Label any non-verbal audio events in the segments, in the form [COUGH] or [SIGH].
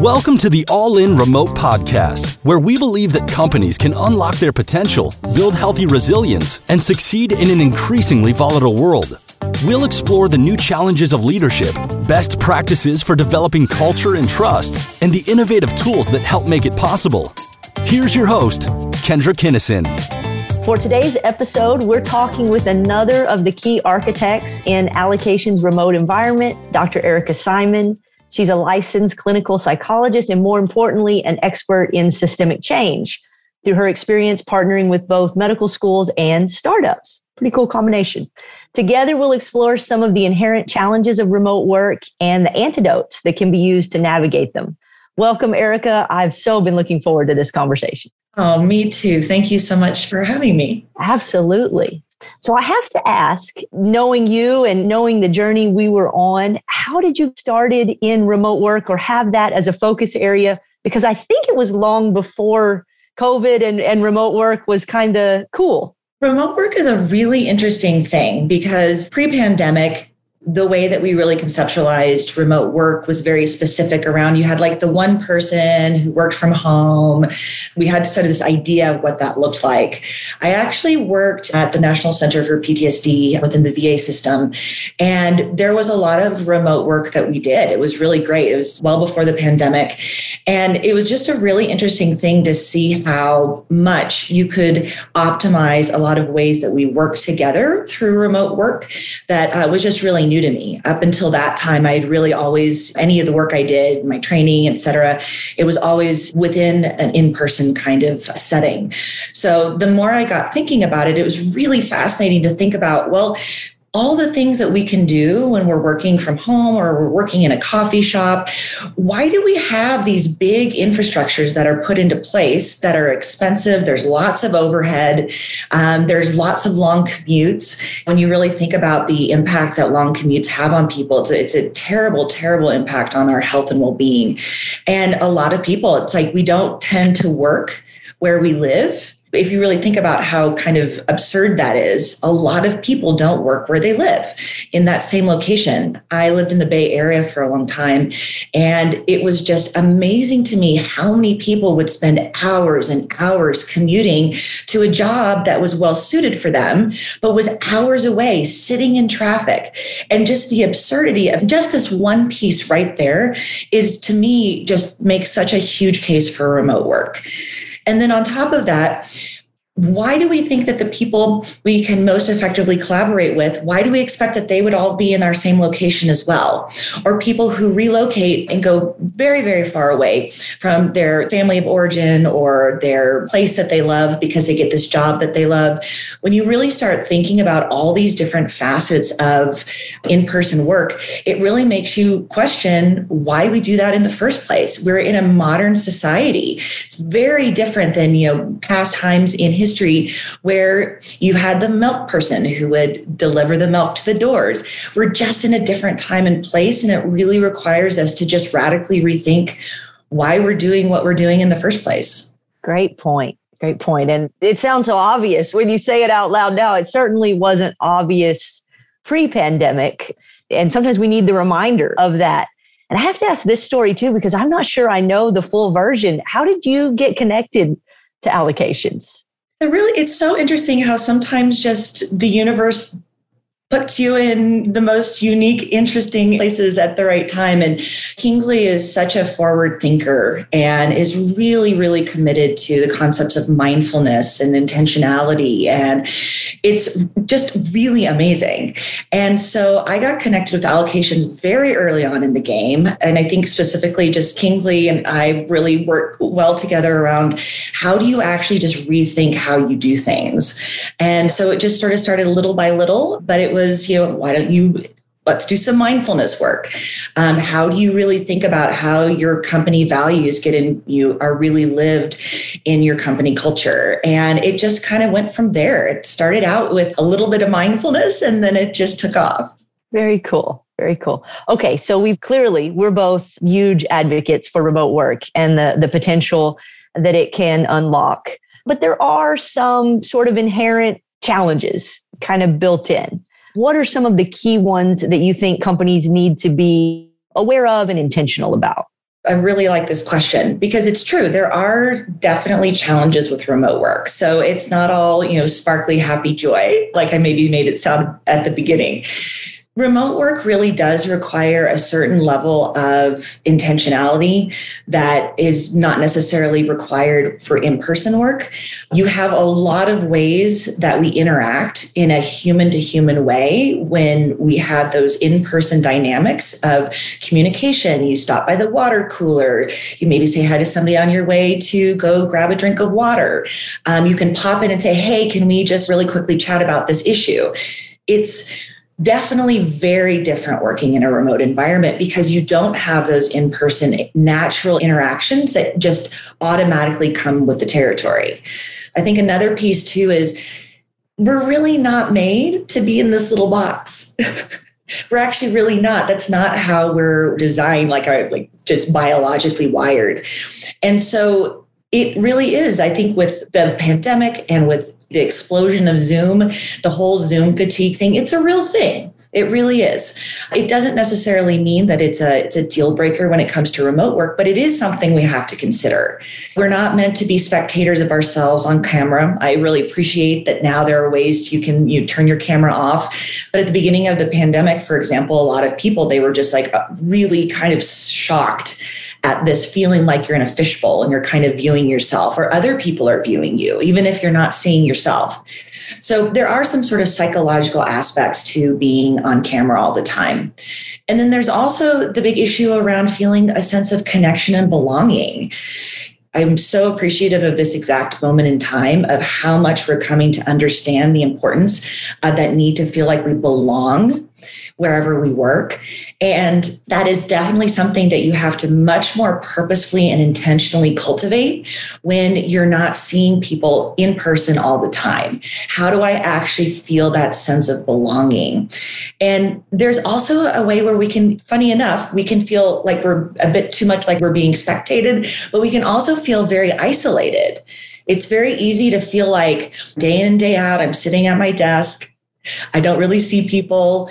Welcome to the All In Remote Podcast, where we believe that companies can unlock their potential, build healthy resilience, and succeed in an increasingly volatile world. We'll explore the new challenges of leadership, best practices for developing culture and trust, and the innovative tools that help make it possible. Here's your host, Kendra Kinnison. For today's episode, we're talking with another of the key architects in Allocations' remote environment, Dr. Erica Simon. She's a licensed clinical psychologist and, more importantly, an expert in systemic change through her experience partnering with both medical schools and startups. Pretty cool combination. Together, we'll explore some of the inherent challenges of remote work and the antidotes that can be used to navigate them. Welcome, Erica. I've so been looking forward to this conversation. Oh, me too. Thank you so much for having me. Absolutely. So I have to ask, knowing you and knowing the journey we were on, how did you started in remote work or have that as a focus area? Because I think it was long before COVID and, and remote work was kind of cool. Remote work is a really interesting thing because pre pandemic, the way that we really conceptualized remote work was very specific around you had like the one person who worked from home. We had sort of this idea of what that looked like. I actually worked at the national center for ptsd within the va system and there was a lot of remote work that we did. It was really great. It was well before the pandemic. And it was just a really interesting thing to see how much you could optimize a lot of ways that we work together through remote work that uh, was just really new to me. Up until that time, I'd really always, any of the work I did, my training, et cetera, it was always within an in person kind of setting. So the more I got thinking about it, it was really fascinating to think about, well, all the things that we can do when we're working from home or we're working in a coffee shop. Why do we have these big infrastructures that are put into place that are expensive? There's lots of overhead, um, there's lots of long commutes. When you really think about the impact that long commutes have on people, it's a, it's a terrible, terrible impact on our health and well being. And a lot of people, it's like we don't tend to work where we live if you really think about how kind of absurd that is, a lot of people don't work where they live in that same location. I lived in the Bay Area for a long time, and it was just amazing to me how many people would spend hours and hours commuting to a job that was well suited for them, but was hours away sitting in traffic. And just the absurdity of just this one piece right there is to me just makes such a huge case for remote work. And then on top of that, why do we think that the people we can most effectively collaborate with why do we expect that they would all be in our same location as well? Or people who relocate and go very very far away from their family of origin or their place that they love because they get this job that they love. When you really start thinking about all these different facets of in-person work it really makes you question why we do that in the first place. We're in a modern society. It's very different than you know past times in history where you had the milk person who would deliver the milk to the doors. We're just in a different time and place, and it really requires us to just radically rethink why we're doing what we're doing in the first place. Great point. Great point. And it sounds so obvious when you say it out loud now. It certainly wasn't obvious pre pandemic. And sometimes we need the reminder of that. And I have to ask this story too, because I'm not sure I know the full version. How did you get connected to allocations? Really, it's so interesting how sometimes just the universe puts you in the most unique, interesting places at the right time. And Kingsley is such a forward thinker and is really, really committed to the concepts of mindfulness and intentionality. And it's just really amazing. And so I got connected with allocations very early on in the game. And I think specifically just Kingsley and I really work well together around how do you actually just rethink how you do things. And so it just sort of started little by little, but it was was, you know, why don't you let's do some mindfulness work. Um, how do you really think about how your company values get in you are really lived in your company culture? And it just kind of went from there. It started out with a little bit of mindfulness and then it just took off. Very cool. Very cool. Okay. So we've clearly we're both huge advocates for remote work and the the potential that it can unlock. But there are some sort of inherent challenges kind of built in what are some of the key ones that you think companies need to be aware of and intentional about? I really like this question because it's true. There are definitely challenges with remote work. So it's not all, you know, sparkly, happy joy, like I maybe made it sound at the beginning remote work really does require a certain level of intentionality that is not necessarily required for in person work. You have a lot of ways that we interact in a human to human way when we have those in person dynamics of communication. You stop by the water cooler, you maybe say hi to somebody on your way to go grab a drink of water. Um, you can pop in and say, Hey, can we just really quickly chat about this issue? It's definitely very different working in a remote environment because you don't have those in person natural interactions that just automatically come with the territory. I think another piece too is we're really not made to be in this little box. [LAUGHS] we're actually really not. That's not how we're designed, like our like just biologically wired. And so it really is, I think, with the pandemic and with the explosion of Zoom, the whole Zoom fatigue thing, it's a real thing. It really is. It doesn't necessarily mean that it's a it's a deal breaker when it comes to remote work, but it is something we have to consider. We're not meant to be spectators of ourselves on camera. I really appreciate that now there are ways you can you turn your camera off. But at the beginning of the pandemic, for example, a lot of people they were just like uh, really kind of shocked at this feeling like you're in a fishbowl and you're kind of viewing yourself or other people are viewing you, even if you're not seeing yourself. So there are some sort of psychological aspects to being on camera all the time. And then there's also the big issue around feeling a sense of connection and belonging. I'm so appreciative of this exact moment in time of how much we're coming to understand the importance of that need to feel like we belong wherever we work. And that is definitely something that you have to much more purposefully and intentionally cultivate when you're not seeing people in person all the time. How do I actually feel that sense of belonging? And there's also a way where we can, funny enough, we can feel like we're a bit too much like we're being spectated, but we can also feel very isolated. It's very easy to feel like day in and day out, I'm sitting at my desk. I don't really see people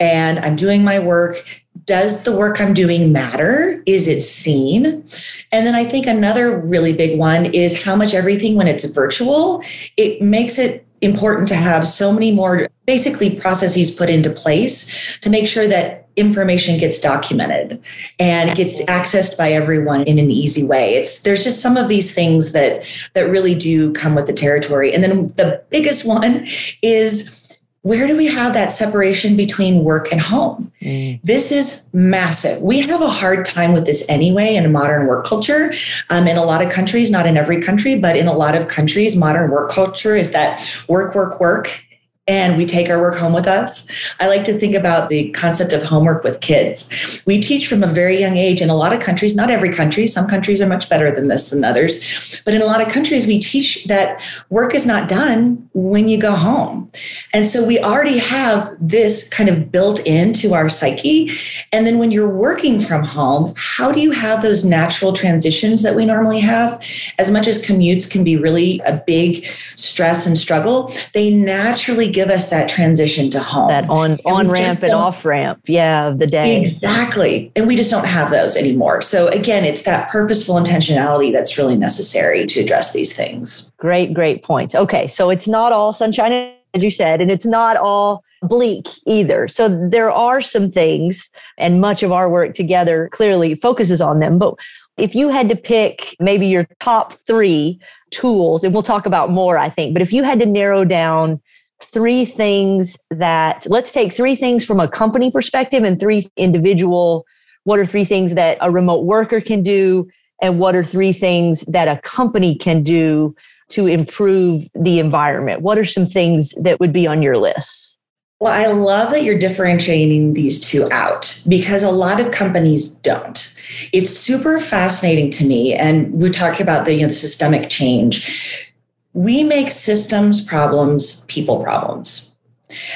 and I'm doing my work. Does the work I'm doing matter? Is it seen? And then I think another really big one is how much everything, when it's virtual, it makes it important to have so many more basically processes put into place to make sure that information gets documented and gets accessed by everyone in an easy way it's there's just some of these things that that really do come with the territory and then the biggest [LAUGHS] one is where do we have that separation between work and home? Mm. This is massive. We have a hard time with this anyway in a modern work culture. Um, in a lot of countries, not in every country, but in a lot of countries, modern work culture is that work, work, work and we take our work home with us. I like to think about the concept of homework with kids. We teach from a very young age in a lot of countries, not every country, some countries are much better than this than others, but in a lot of countries, we teach that work is not done when you go home. And so we already have this kind of built into our psyche. And then when you're working from home, how do you have those natural transitions that we normally have? As much as commutes can be really a big stress and struggle, they naturally give us that transition to home. That on on ramp and off ramp, yeah, of the day. Exactly. And we just don't have those anymore. So again, it's that purposeful intentionality that's really necessary to address these things. Great, great points. Okay, so it's not all sunshine as you said, and it's not all bleak either. So there are some things, and much of our work together clearly focuses on them. But if you had to pick maybe your top three tools, and we'll talk about more, I think, but if you had to narrow down three things that let's take three things from a company perspective and three individual what are three things that a remote worker can do and what are three things that a company can do to improve the environment what are some things that would be on your list well, I love that you're differentiating these two out because a lot of companies don't. It's super fascinating to me. And we talk about the, you know, the systemic change we make systems problems people problems.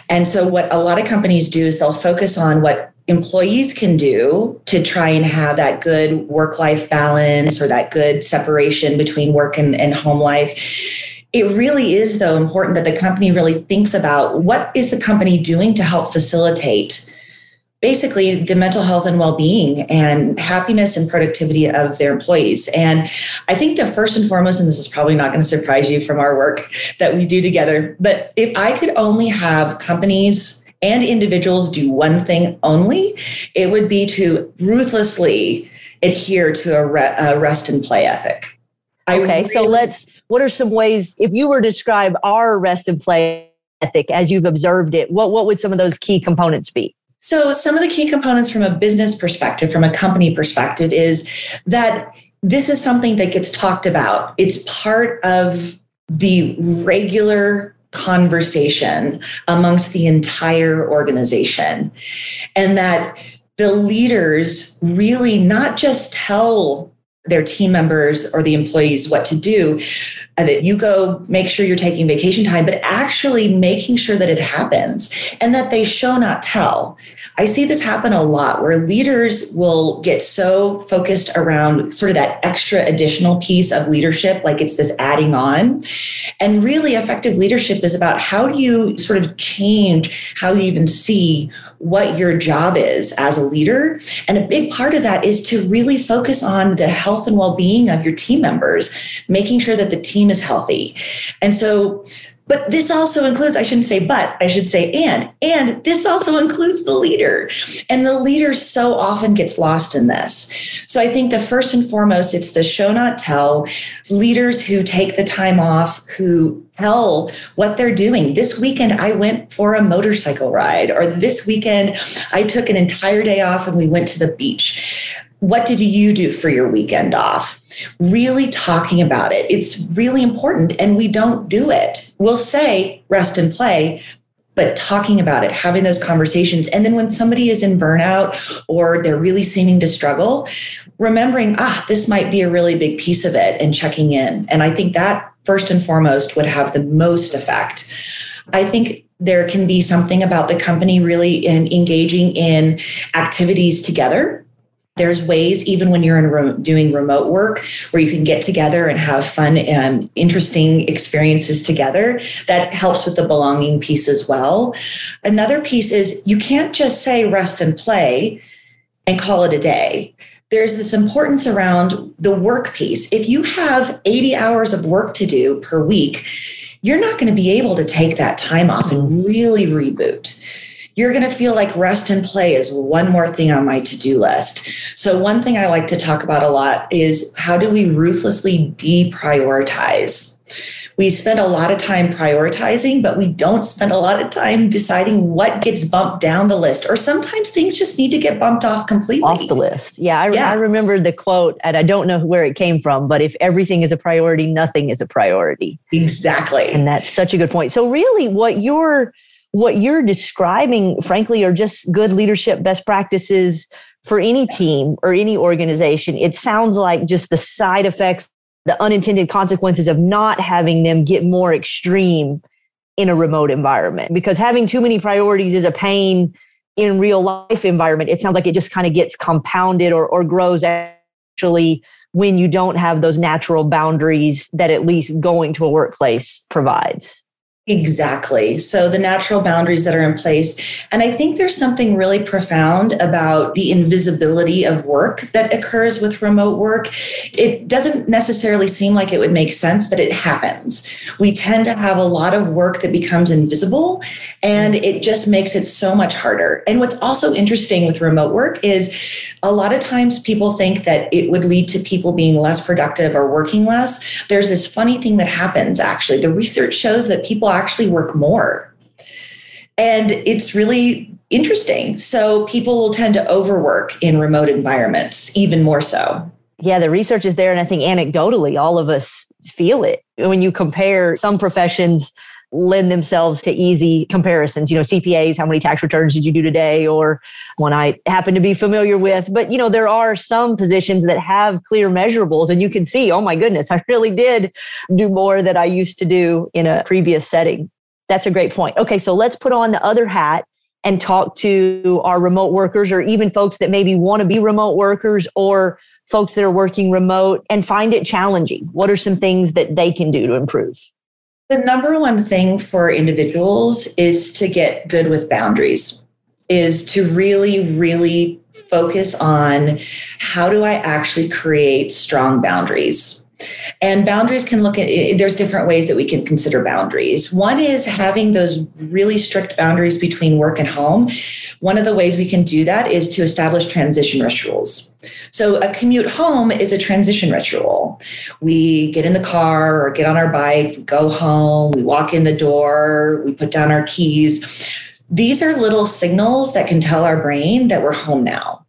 And so, what a lot of companies do is they'll focus on what employees can do to try and have that good work life balance or that good separation between work and, and home life. It really is, though, important that the company really thinks about what is the company doing to help facilitate basically the mental health and well-being and happiness and productivity of their employees. And i think the first and foremost and this is probably not going to surprise you from our work that we do together but if i could only have companies and individuals do one thing only it would be to ruthlessly adhere to a, re- a rest and play ethic. I okay really, so let's what are some ways if you were to describe our rest and play ethic as you've observed it what what would some of those key components be so, some of the key components from a business perspective, from a company perspective, is that this is something that gets talked about. It's part of the regular conversation amongst the entire organization. And that the leaders really not just tell their team members or the employees what to do and that you go make sure you're taking vacation time but actually making sure that it happens and that they show not tell. I see this happen a lot where leaders will get so focused around sort of that extra additional piece of leadership like it's this adding on. And really effective leadership is about how do you sort of change how you even see what your job is as a leader. And a big part of that is to really focus on the health and well-being of your team members, making sure that the team is healthy. And so but this also includes, I shouldn't say but, I should say and. And this also [LAUGHS] includes the leader. And the leader so often gets lost in this. So I think the first and foremost, it's the show not tell leaders who take the time off, who tell what they're doing. This weekend, I went for a motorcycle ride, or this weekend, I took an entire day off and we went to the beach what did you do for your weekend off? Really talking about it. It's really important, and we don't do it. We'll say rest and play, but talking about it, having those conversations. And then when somebody is in burnout or they're really seeming to struggle, remembering, ah, this might be a really big piece of it and checking in. And I think that first and foremost would have the most effect. I think there can be something about the company really in engaging in activities together there's ways, even when you're in re- doing remote work, where you can get together and have fun and interesting experiences together. That helps with the belonging piece as well. Another piece is you can't just say rest and play and call it a day. There's this importance around the work piece. If you have 80 hours of work to do per week, you're not going to be able to take that time off and mm-hmm. really reboot you're going to feel like rest and play is one more thing on my to do list. So, one thing I like to talk about a lot is how do we ruthlessly deprioritize? We spend a lot of time prioritizing, but we don't spend a lot of time deciding what gets bumped down the list. Or sometimes things just need to get bumped off completely. Off the list. Yeah I, yeah. I remember the quote, and I don't know where it came from, but if everything is a priority, nothing is a priority. Exactly. And that's such a good point. So, really, what you're what you're describing, frankly, are just good leadership best practices for any team or any organization. It sounds like just the side effects, the unintended consequences of not having them get more extreme in a remote environment because having too many priorities is a pain in real life environment. It sounds like it just kind of gets compounded or, or grows actually when you don't have those natural boundaries that at least going to a workplace provides. Exactly. So the natural boundaries that are in place. And I think there's something really profound about the invisibility of work that occurs with remote work. It doesn't necessarily seem like it would make sense, but it happens. We tend to have a lot of work that becomes invisible and it just makes it so much harder. And what's also interesting with remote work is a lot of times people think that it would lead to people being less productive or working less. There's this funny thing that happens actually. The research shows that people actually work more. And it's really interesting. So people will tend to overwork in remote environments, even more so. Yeah, the research is there. And I think anecdotally, all of us feel it. When you compare some professions, lend themselves to easy comparisons. You know, CPAs, how many tax returns did you do today? Or one I happen to be familiar with. But, you know, there are some positions that have clear measurables and you can see, oh my goodness, [LAUGHS] I really did do more than I used to do in a previous setting. That's a great point. Okay, so let's put on the other hat and talk to our remote workers or even folks that maybe want to be remote workers or folks that are working remote and find it challenging. What are some things that they can do to improve? The number one thing for individuals is to get good with boundaries. is to really, really focus on how do I actually create strong boundaries and boundaries can look at there's different ways that we can consider boundaries. One is having those really strict boundaries between work and home. One of the ways we can do that is to establish transition rituals. So a commute home is a transition ritual. We get in the car or get on our bike, we go home, we walk in the door, we put down our keys. These are little signals that can tell our brain that we're home now.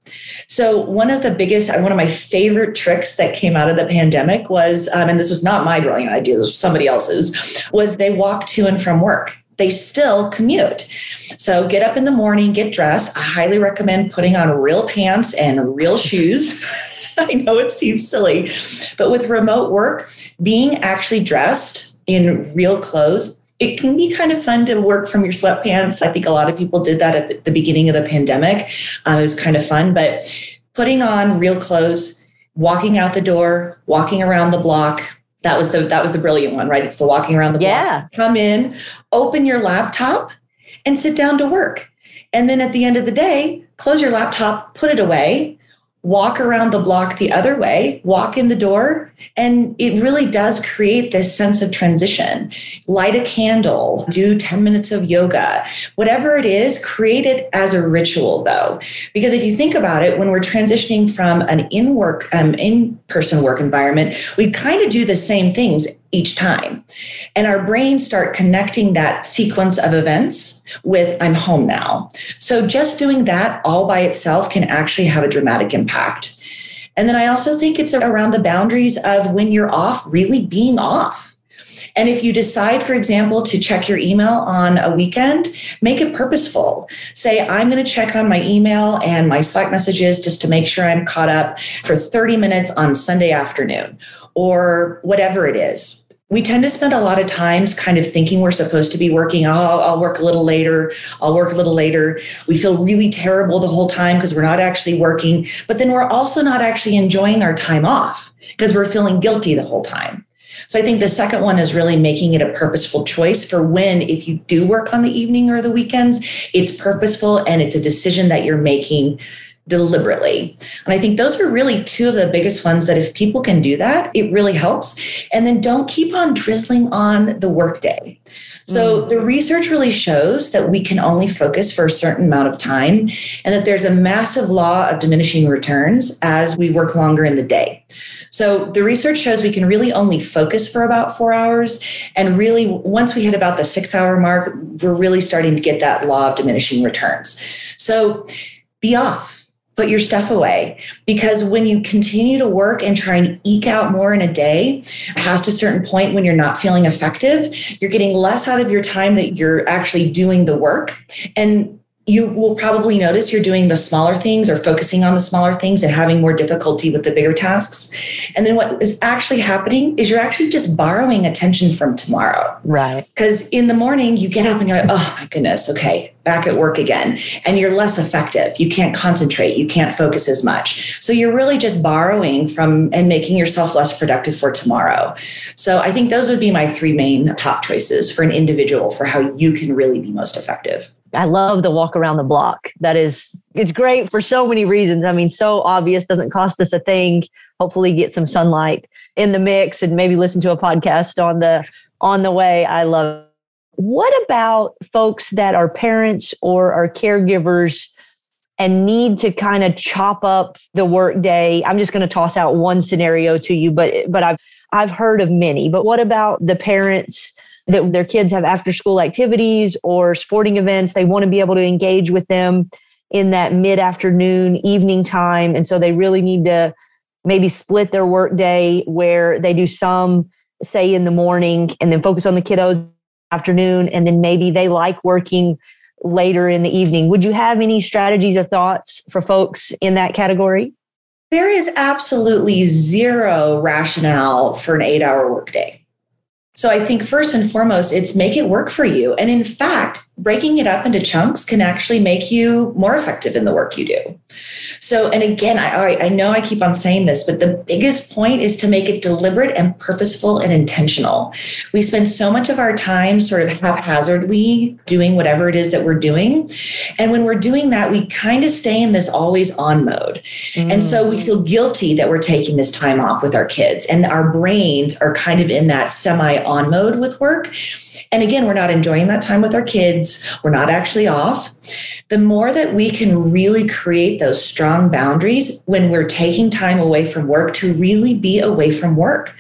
So, one of the biggest, one of my favorite tricks that came out of the pandemic was, um, and this was not my brilliant idea, this was somebody else's, was they walk to and from work. They still commute. So, get up in the morning, get dressed. I highly recommend putting on real pants and real shoes. [LAUGHS] I know it seems silly, but with remote work, being actually dressed in real clothes it can be kind of fun to work from your sweatpants. I think a lot of people did that at the beginning of the pandemic. Um, it was kind of fun, but putting on real clothes, walking out the door, walking around the block. That was the that was the brilliant one, right? It's the walking around the block. Yeah. Come in, open your laptop, and sit down to work. And then at the end of the day, close your laptop, put it away, walk around the block the other way, walk in the door, and it really does create this sense of transition. Light a candle, do 10 minutes of yoga, whatever it is, create it as a ritual though. Because if you think about it, when we're transitioning from an in work, um, in person work environment, we kind of do the same things each time. And our brains start connecting that sequence of events with I'm home now. So just doing that all by itself can actually have a dramatic impact. And then I also think it's around the boundaries of when you're off, really being off. And if you decide, for example, to check your email on a weekend, make it purposeful. Say, I'm going to check on my email and my Slack messages just to make sure I'm caught up for 30 minutes on Sunday afternoon or whatever it is we tend to spend a lot of times kind of thinking we're supposed to be working. Oh, I'll work a little later. I'll work a little later. We feel really terrible the whole time because we're not actually working. But then we're also not actually enjoying our time off because we're feeling guilty the whole time. So I think the second one is really making it a purposeful choice for when, if you do work on the evening or the weekends, it's purposeful and it's a decision that you're making deliberately. And I think those are really two of the biggest ones that if people can do that, it really helps. And then don't keep on drizzling on the workday. So mm. the research really shows that we can only focus for a certain amount of time and that there's a massive law of diminishing returns as we work longer in the day. So the research shows we can really only focus for about four hours. And really, once we hit about the six hour mark, we're really starting to get that law of diminishing returns. So be off put your stuff away. Because when you continue to work and try and eke out more in a day past a certain point when you're not feeling effective you're getting less out of your time that you're actually doing the work. And you will probably notice you're doing the smaller things or focusing on the smaller things and having more difficulty with the bigger tasks. And then what is actually happening is you're actually just borrowing attention from tomorrow. Right. Because in the morning, you get up and you're like, oh my goodness, okay, back at work again. And you're less effective. You can't concentrate. You can't focus as much. So you're really just borrowing from and making yourself less productive for tomorrow. So I think those would be my three main top choices for an individual for how you can really be most effective. I love the walk around the block. That is, it's great for so many reasons. I mean, so obvious, doesn't cost us a thing. Hopefully, get some sunlight in the mix and maybe listen to a podcast on the on the way. I love. It. What about folks that are parents or are caregivers and need to kind of chop up the workday? I'm just going to toss out one scenario to you, but but I've I've heard of many. But what about the parents? That their kids have after school activities or sporting events. They want to be able to engage with them in that mid afternoon, evening time. And so they really need to maybe split their work day where they do some, say, in the morning and then focus on the kiddos afternoon. And then maybe they like working later in the evening. Would you have any strategies or thoughts for folks in that category? There is absolutely zero rationale for an eight hour workday. So I think first and foremost, it's make it work for you. And in fact, breaking it up into chunks can actually make you more effective in the work you do. So, and again, I, I know I keep on saying this, but the biggest point is to make it deliberate and purposeful and intentional. We spend so much of our time sort of haphazardly doing whatever it is that we're doing. And when we're doing that, we kind of stay in this always on mode. Mm. And so we feel guilty that we're taking this time off with our kids, and our brains are kind of in that semi on mode with work. And again, we're not enjoying that time with our kids. We're not actually off. The more that we can really create those strong boundaries when we're taking time away from work to really be away from work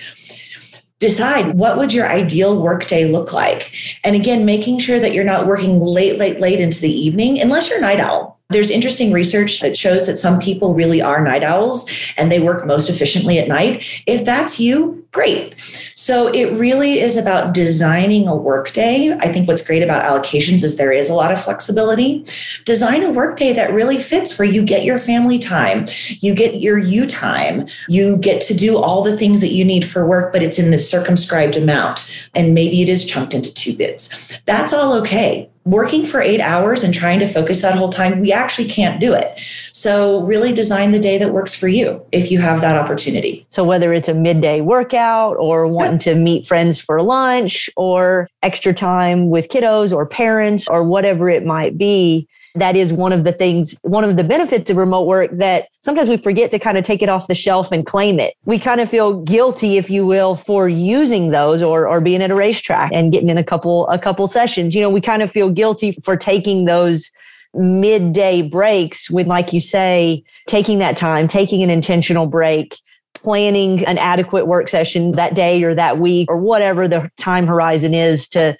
decide what would your ideal workday look like and again making sure that you're not working late late late into the evening unless you're a night owl there's interesting research that shows that some people really are night owls and they work most efficiently at night. If that's you, great. So it really is about designing a workday. I think what's great about allocations is there is a lot of flexibility. Design a workday that really fits where you get your family time, you get your you time, you get to do all the things that you need for work, but it's in this circumscribed amount. And maybe it is chunked into two bits. That's all okay working for eight hours and trying to focus that whole time, we actually can't do it. So, really design the day that works for you if you have that opportunity. So, whether it's a midday workout or wanting to meet friends for lunch or extra time with kiddos or parents or whatever it might be, that is one of the things, one of the benefits of remote work that sometimes we forget to kind of take it off the shelf and claim it. We kind of feel guilty, if you will, for using those or, or being at a racetrack and getting in a couple, a couple sessions. You know, we kind of feel guilty for taking those midday breaks when, like you say, taking that time, taking an intentional break planning an adequate work session that day or that week or whatever the time horizon is to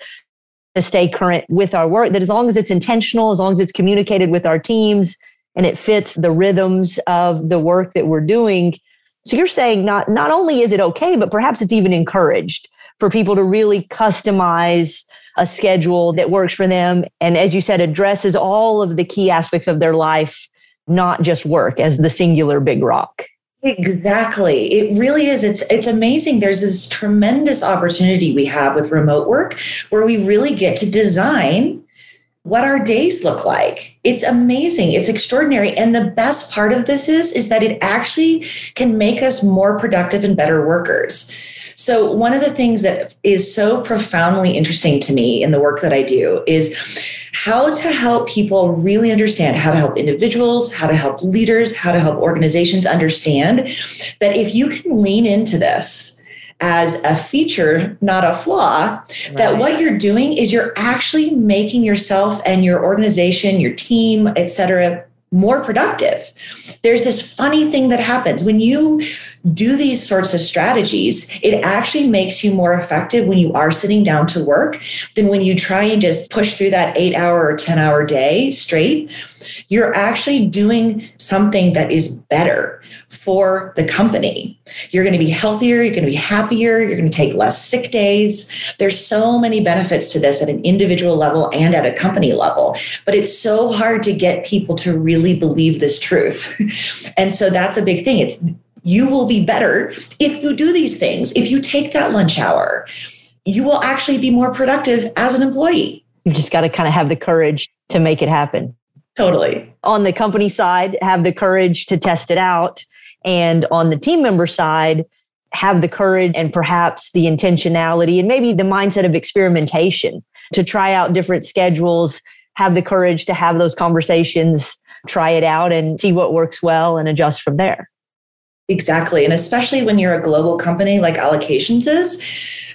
to stay current with our work. That as long as it's intentional, as long as it's communicated with our teams and it fits the rhythms of the work that we're doing. So you're saying not, not only is it okay, but perhaps it's even encouraged for people to really customize a schedule that works for them. And as you said, addresses all of the key aspects of their life, not just work as the singular big rock. Exactly. It really is. It's it's amazing. There's this tremendous opportunity we have with remote work where we really get to design what our days look like. It's amazing. It's extraordinary. And the best part of this is is that it actually can make us more productive and better workers. So one of the things that is so profoundly interesting to me in the work that I do is how to help people really understand how to help individuals, how to help leaders, how to help organizations understand that if you can lean into this as a feature, not a flaw, right. that what you're doing is you're actually making yourself and your organization, your team, et cetera, more productive. There's this funny thing that happens when you do these sorts of strategies, it actually makes you more effective when you are sitting down to work than when you try and just push through that eight hour or 10 hour day straight. You're actually doing something that is better for the company. You're going to be healthier, you're going to be happier, you're going to take less sick days. There's so many benefits to this at an individual level and at a company level, but it's so hard to get people to really believe this truth. [LAUGHS] and so that's a big thing. It's you will be better if you do these things. If you take that lunch hour, you will actually be more productive as an employee. You just got to kind of have the courage to make it happen. Totally. On the company side, have the courage to test it out. And on the team member side, have the courage and perhaps the intentionality and maybe the mindset of experimentation to try out different schedules, have the courage to have those conversations, try it out and see what works well and adjust from there. Exactly. And especially when you're a global company like Allocations is,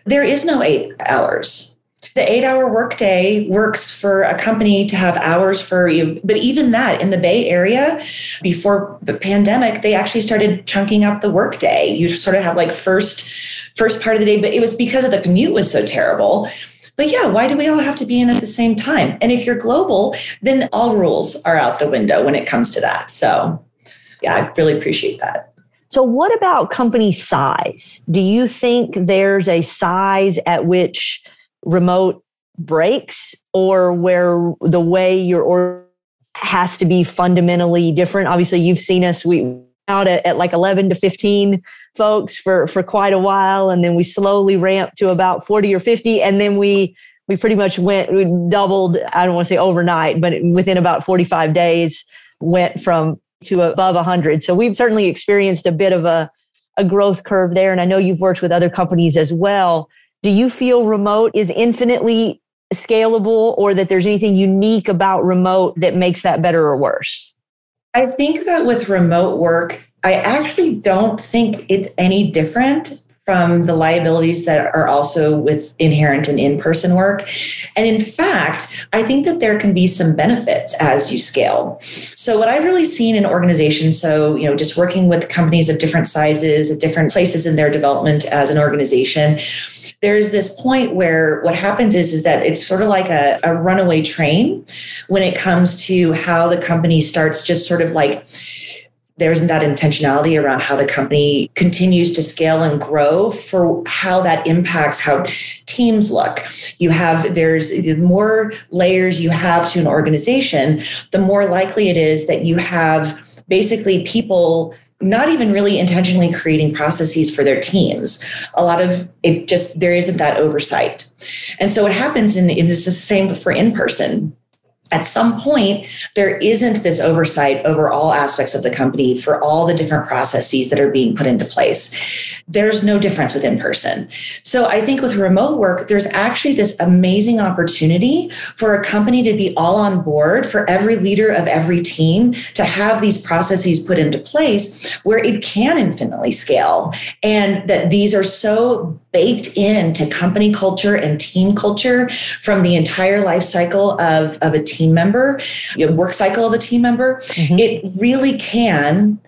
there is no eight hours the eight hour workday works for a company to have hours for you. But even that in the Bay Area, before the pandemic, they actually started chunking up the workday. You sort of have like first first part of the day, but it was because of the commute was so terrible. But yeah, why do we all have to be in at the same time? And if you're global, then all rules are out the window when it comes to that. So yeah, I really appreciate that. So, what about company size? Do you think there's a size at which remote breaks or where the way your org has to be fundamentally different. Obviously, you've seen us we out at, at like 11 to 15 folks for for quite a while and then we slowly ramped to about 40 or 50 and then we we pretty much went, we doubled, I don't want to say overnight, but within about 45 days, went from to above 100. So we've certainly experienced a bit of a, a growth curve there. And I know you've worked with other companies as well. Do you feel remote is infinitely scalable or that there's anything unique about remote that makes that better or worse? I think that with remote work, I actually don't think it's any different from the liabilities that are also with inherent and in-person work and in fact i think that there can be some benefits as you scale so what i've really seen in organizations so you know just working with companies of different sizes at different places in their development as an organization there's this point where what happens is, is that it's sort of like a, a runaway train when it comes to how the company starts just sort of like there isn't that intentionality around how the company continues to scale and grow for how that impacts how teams look. You have, there's the more layers you have to an organization, the more likely it is that you have basically people not even really intentionally creating processes for their teams. A lot of it just, there isn't that oversight. And so what happens in this is the same for in person at some point, there isn't this oversight over all aspects of the company for all the different processes that are being put into place. There's no difference with in person. So I think with remote work, there's actually this amazing opportunity for a company to be all on board, for every leader of every team to have these processes put into place where it can infinitely scale. And that these are so baked into company culture and team culture from the entire life cycle of, of a team member, you work cycle of a team member. Mm-hmm. It really can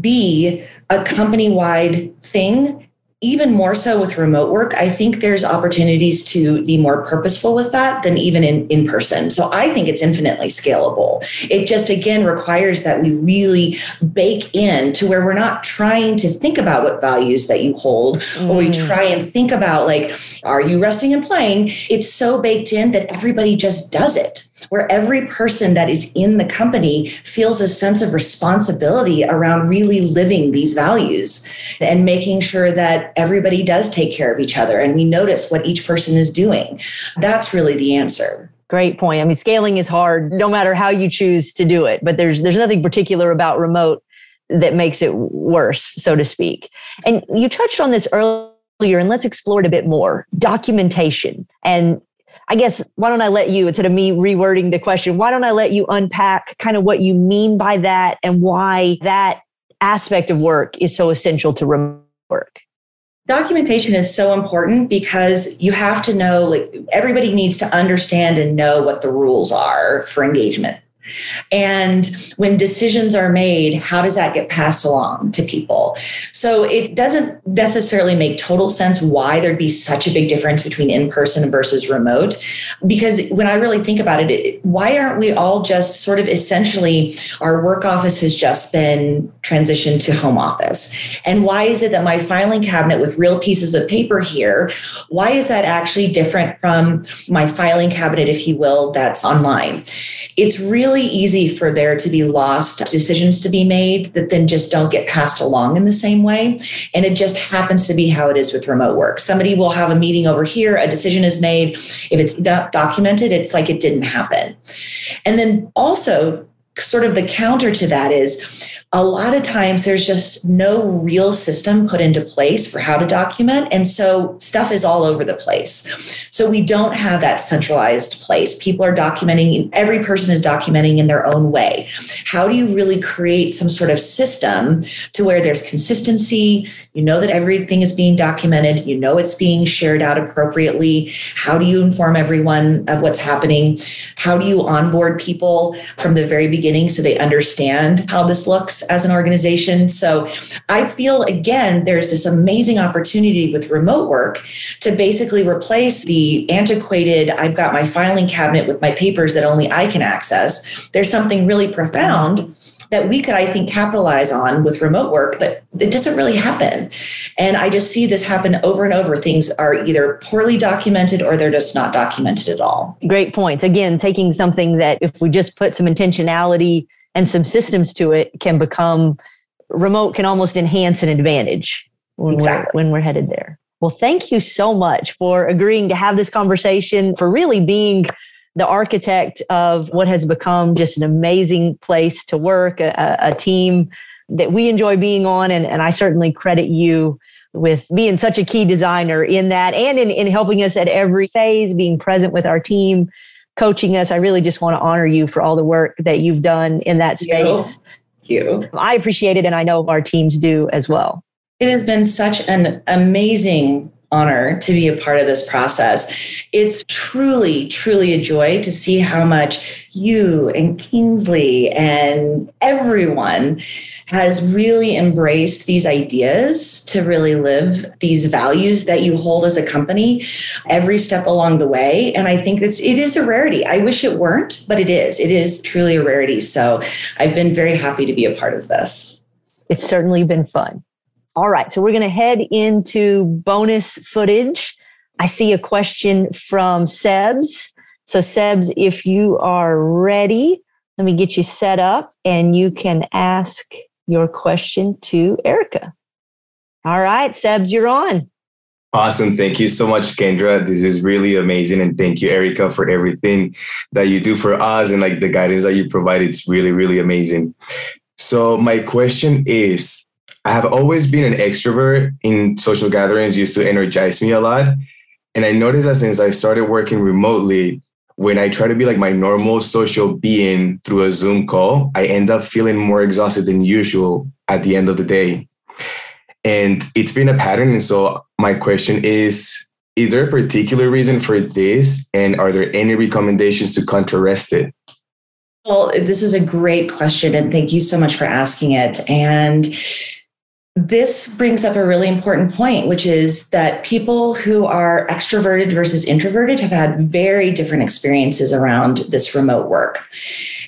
be a company wide thing even more so with remote work, I think there's opportunities to be more purposeful with that than even in, in person. So I think it's infinitely scalable. It just again requires that we really bake in to where we're not trying to think about what values that you hold, mm. or we mm. try and think about like, are you resting and playing? It's so baked in that everybody just does it where every person that is in the company feels a sense of responsibility around really living these values and making sure that everybody does take care of each other and we notice what each person is doing. That's really the answer. Great point. I mean, scaling is hard no matter how you choose to do it, but there's there's nothing particular about remote that makes it worse, so to speak. And you touched on this earlier and let's explore it a bit more. Documentation and I guess why don't I let you, instead of me rewording the question, why don't I let you unpack kind of what you mean by that and why that aspect of work is so essential to remote work? Documentation is so important because you have to know, like, everybody needs to understand and know what the rules are for engagement. And when decisions are made, how does that get passed along to people? So it doesn't necessarily make total sense why there'd be such a big difference between in person versus remote. Because when I really think about it, why aren't we all just sort of essentially our work office has just been transitioned to home office? And why is it that my filing cabinet with real pieces of paper here, why is that actually different from my filing cabinet, if you will, that's online? It's really really easy for there to be lost decisions to be made that then just don't get passed along in the same way. And it just happens to be how it is with remote work. Somebody will have a meeting over here, a decision is made. If it's not documented, it's like it didn't happen. And then also, sort of the counter to that is a lot of times there's just no real system put into place for how to document. And so stuff is all over the place. So we don't have that centralized place. People are documenting, every person is documenting in their own way. How do you really create some sort of system to where there's consistency? You know that everything is being documented, you know it's being shared out appropriately. How do you inform everyone of what's happening? How do you onboard people from the very beginning so they understand how this looks? As an organization. So I feel, again, there's this amazing opportunity with remote work to basically replace the antiquated, I've got my filing cabinet with my papers that only I can access. There's something really profound that we could, I think, capitalize on with remote work, but it doesn't really happen. And I just see this happen over and over. Things are either poorly documented or they're just not documented at all. Great points. Again, taking something that if we just put some intentionality and some systems to it can become remote can almost enhance an advantage when, exactly. we're, when we're headed there. Well, thank you so much for agreeing to have this conversation, for really being the architect of what has become just an amazing place to work, a, a team that we enjoy being on. And, and I certainly credit you with being such a key designer in that and in, in helping us at every phase, being present with our team, coaching us. I really just want to honor you for all the work that you've done in that space. Thank you. I appreciate it, and I know our teams do as well. It has been such an amazing honor to be a part of this process. It's truly, truly a joy to see how much you and Kingsley and everyone has really embraced these ideas to really live these values that you hold as a company every step along the way. And I think it's it is a rarity. I wish it weren't, but it is. It is truly a rarity. So I've been very happy to be a part of this. It's certainly been fun. All right, so we're going to head into bonus footage. I see a question from Sebs. So, Sebs, if you are ready, let me get you set up and you can ask your question to Erica. All right, Sebs, you're on. Awesome. Thank you so much, Kendra. This is really amazing. And thank you, Erica, for everything that you do for us and like the guidance that you provide. It's really, really amazing. So, my question is I have always been an extrovert in social gatherings, used to energize me a lot. And I noticed that since I started working remotely, when I try to be like my normal social being through a Zoom call, I end up feeling more exhausted than usual at the end of the day. And it's been a pattern. And so my question is Is there a particular reason for this? And are there any recommendations to contrast it? Well, this is a great question. And thank you so much for asking it. And this brings up a really important point, which is that people who are extroverted versus introverted have had very different experiences around this remote work.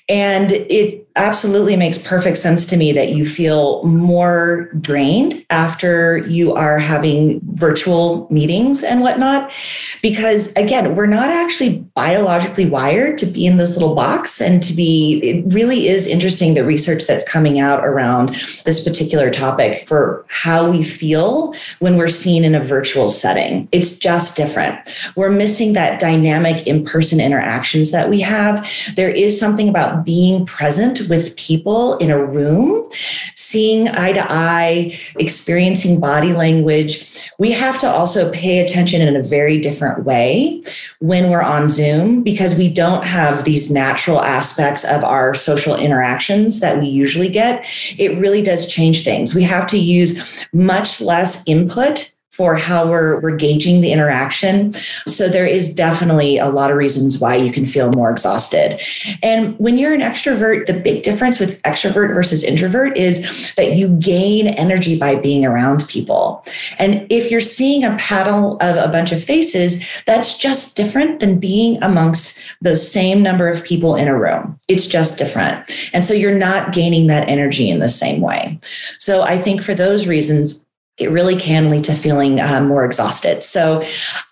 And it absolutely makes perfect sense to me that you feel more drained after you are having virtual meetings and whatnot. Because again, we're not actually biologically wired to be in this little box and to be, it really is interesting the research that's coming out around this particular topic for how we feel when we're seen in a virtual setting. It's just different. We're missing that dynamic in person interactions that we have. There is something about being present with people in a room, seeing eye to eye, experiencing body language. We have to also pay attention in a very different way when we're on Zoom because we don't have these natural aspects of our social interactions that we usually get. It really does change things. We have to use much less input for how we're, we're gauging the interaction. So there is definitely a lot of reasons why you can feel more exhausted. And when you're an extrovert, the big difference with extrovert versus introvert is that you gain energy by being around people. And if you're seeing a panel of a bunch of faces, that's just different than being amongst those same number of people in a room. It's just different. And so you're not gaining that energy in the same way. So I think for those reasons, it really can lead to feeling uh, more exhausted. So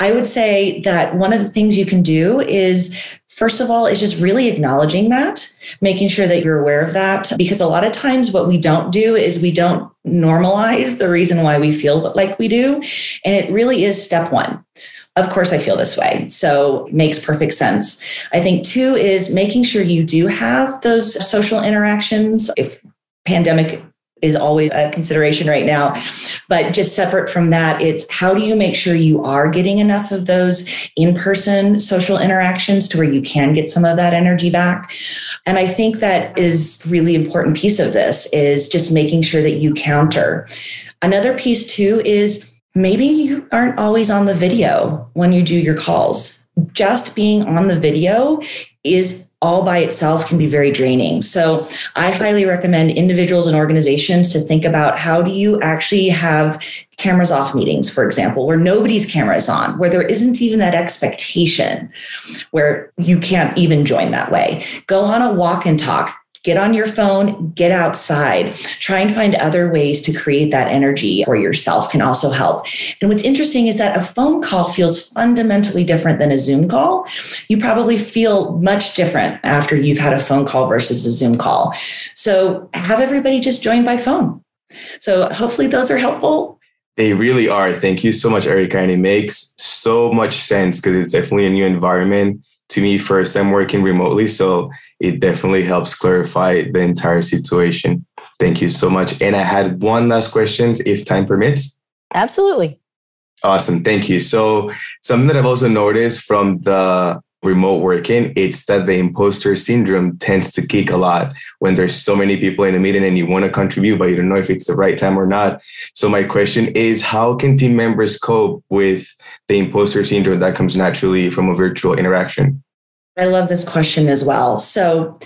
I would say that one of the things you can do is First of all, is just really acknowledging that, making sure that you're aware of that. Because a lot of times, what we don't do is we don't normalize the reason why we feel like we do. And it really is step one. Of course, I feel this way. So makes perfect sense. I think two is making sure you do have those social interactions. If pandemic is always a consideration right now. But just separate from that, it's how do you make sure you are getting enough of those in person social interactions to where you can get some of that energy back? And I think that is really important piece of this is just making sure that you counter. Another piece too is maybe you aren't always on the video when you do your calls. Just being on the video is all by itself can be very draining. So I highly recommend individuals and organizations to think about how do you actually have cameras off meetings, for example, where nobody's camera is on, where there isn't even that expectation, where you can't even join that way. Go on a walk and talk Get on your phone, get outside, try and find other ways to create that energy for yourself can also help. And what's interesting is that a phone call feels fundamentally different than a Zoom call. You probably feel much different after you've had a phone call versus a Zoom call. So have everybody just join by phone. So hopefully those are helpful. They really are. Thank you so much, Erica. And it makes so much sense because it's definitely a new environment to me first. I'm working remotely. So it definitely helps clarify the entire situation. Thank you so much. And I had one last question, if time permits. Absolutely. Awesome. Thank you. So something that I've also noticed from the remote working, it's that the imposter syndrome tends to kick a lot when there's so many people in a meeting and you want to contribute, but you don't know if it's the right time or not. So my question is, how can team members cope with the imposter syndrome that comes naturally from a virtual interaction? I love this question as well. So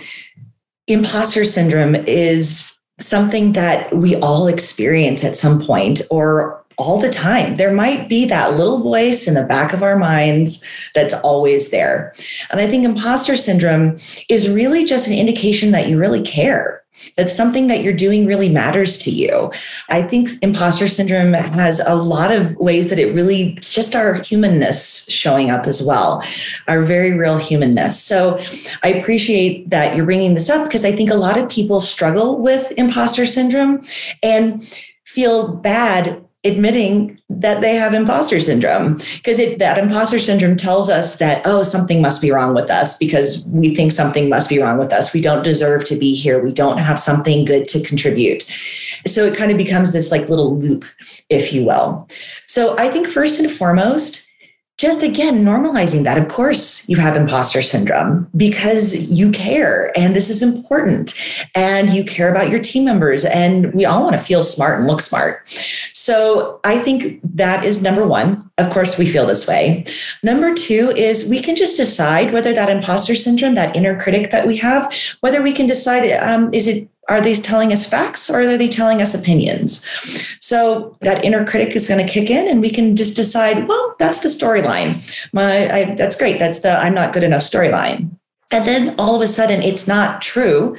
imposter syndrome is something that we all experience at some point or all the time. There might be that little voice in the back of our minds that's always there. And I think imposter syndrome is really just an indication that you really care that something that you're doing really matters to you. I think imposter syndrome has a lot of ways that it really, it's just our humanness showing up as well, our very real humanness. So I appreciate that you're bringing this up because I think a lot of people struggle with imposter syndrome and feel bad admitting that they have imposter syndrome. Because that imposter syndrome tells us that oh something must be wrong with us because we think something must be wrong with us. We don't deserve to be here. We don't have something good to contribute. So it kind of becomes this like little loop if you will. So i think first and foremost just again normalizing that. Of course you have imposter syndrome because you care and this is important and you care about your team members and we all want to feel smart and look smart. So i think that is number one. Of course we feel this way. Number two is we can just decide whether that imposter syndrome that inner critic that we have whether we can decide um, is it are these telling us facts or are they telling us opinions? So that inner critic is going to kick in and we can just decide, well, that's the storyline. My I, that's great. That's the I'm not good enough storyline. And then all of a sudden it's not true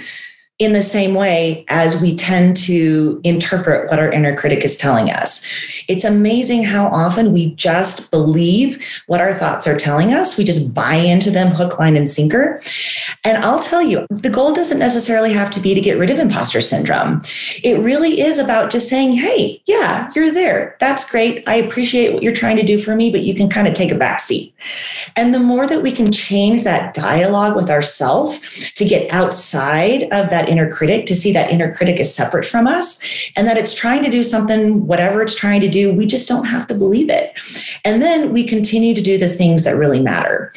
in the same way as we tend to interpret what our inner critic is telling us. It's amazing how often we just believe what our thoughts are telling us. We just buy into them hook, line, and sinker. And I'll tell you, the goal doesn't necessarily have to be to get rid of imposter syndrome. It really is about just saying, hey, yeah, you're there. That's great. I appreciate what you're trying to do for me, but you can kind of take a back seat. And the more that we can change that dialogue with ourselves to get outside of that inner critic to see that inner critic is separate from us and that it's trying to do something, whatever it's trying to do. We just don't have to believe it. And then we continue to do the things that really matter.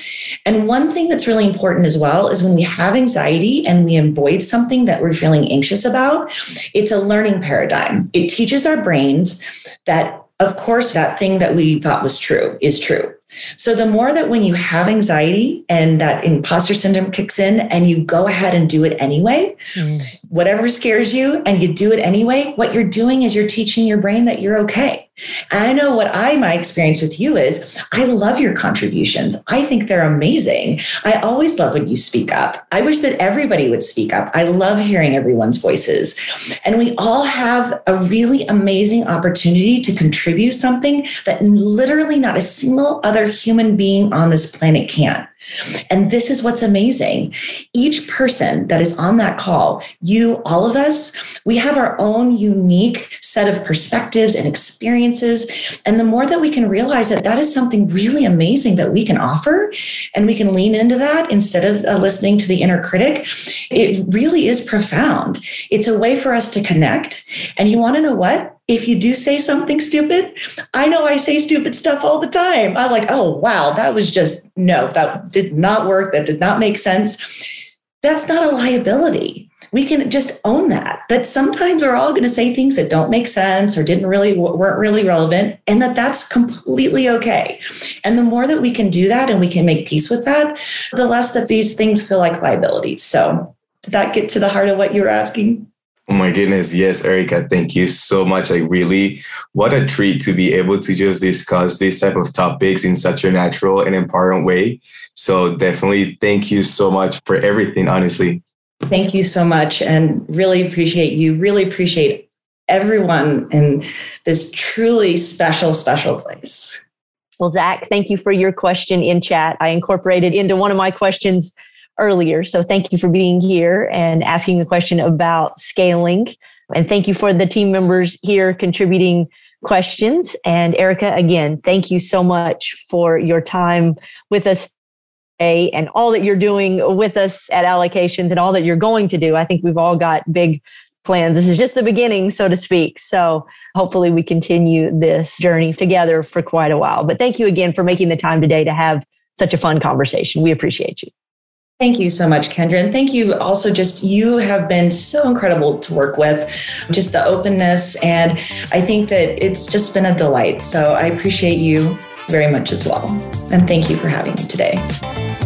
And one thing that's really important as well is when we have anxiety and we avoid something that we're feeling anxious about, it's a learning paradigm. It teaches our brains that of course, that thing that we thought was true is true. So the more that when you have anxiety and that imposter syndrome kicks in and you go ahead and do it anyway, mm. whatever scares you and you do it anyway, what you're doing is you're teaching your brain that you're okay. And I know what I, my experience with you is I love your contributions. I think they're amazing. I always love when you speak up. I wish that everybody would speak up. I love hearing everyone's voices. And we all have a really amazing opportunity to contribute something that literally not a single other human being on this planet can. And this is what's amazing. Each person that is on that call, you, all of us, we have our own unique set of perspectives and experiences. And the more that we can realize that that is something really amazing that we can offer and we can lean into that instead of uh, listening to the inner critic, it really is profound. It's a way for us to connect. And you want to know what? If you do say something stupid, I know I say stupid stuff all the time. I'm like, oh, wow, that was just, no, that did not work. That did not make sense. That's not a liability. We can just own that, that sometimes we're all going to say things that don't make sense or didn't really, weren't really relevant, and that that's completely okay. And the more that we can do that and we can make peace with that, the less that these things feel like liabilities. So, did that get to the heart of what you were asking? Oh my goodness. Yes, Erica, thank you so much. Like really, what a treat to be able to just discuss this type of topics in such a natural and empowering way. So definitely thank you so much for everything, honestly. Thank you so much and really appreciate you. Really appreciate everyone in this truly special, special place. Well, Zach, thank you for your question in chat. I incorporated into one of my questions earlier. So thank you for being here and asking the question about scaling. And thank you for the team members here contributing questions. And Erica, again, thank you so much for your time with us today and all that you're doing with us at allocations and all that you're going to do. I think we've all got big plans. This is just the beginning, so to speak. So hopefully we continue this journey together for quite a while. But thank you again for making the time today to have such a fun conversation. We appreciate you. Thank you so much, Kendra. And thank you also just, you have been so incredible to work with, just the openness. And I think that it's just been a delight. So I appreciate you very much as well. And thank you for having me today.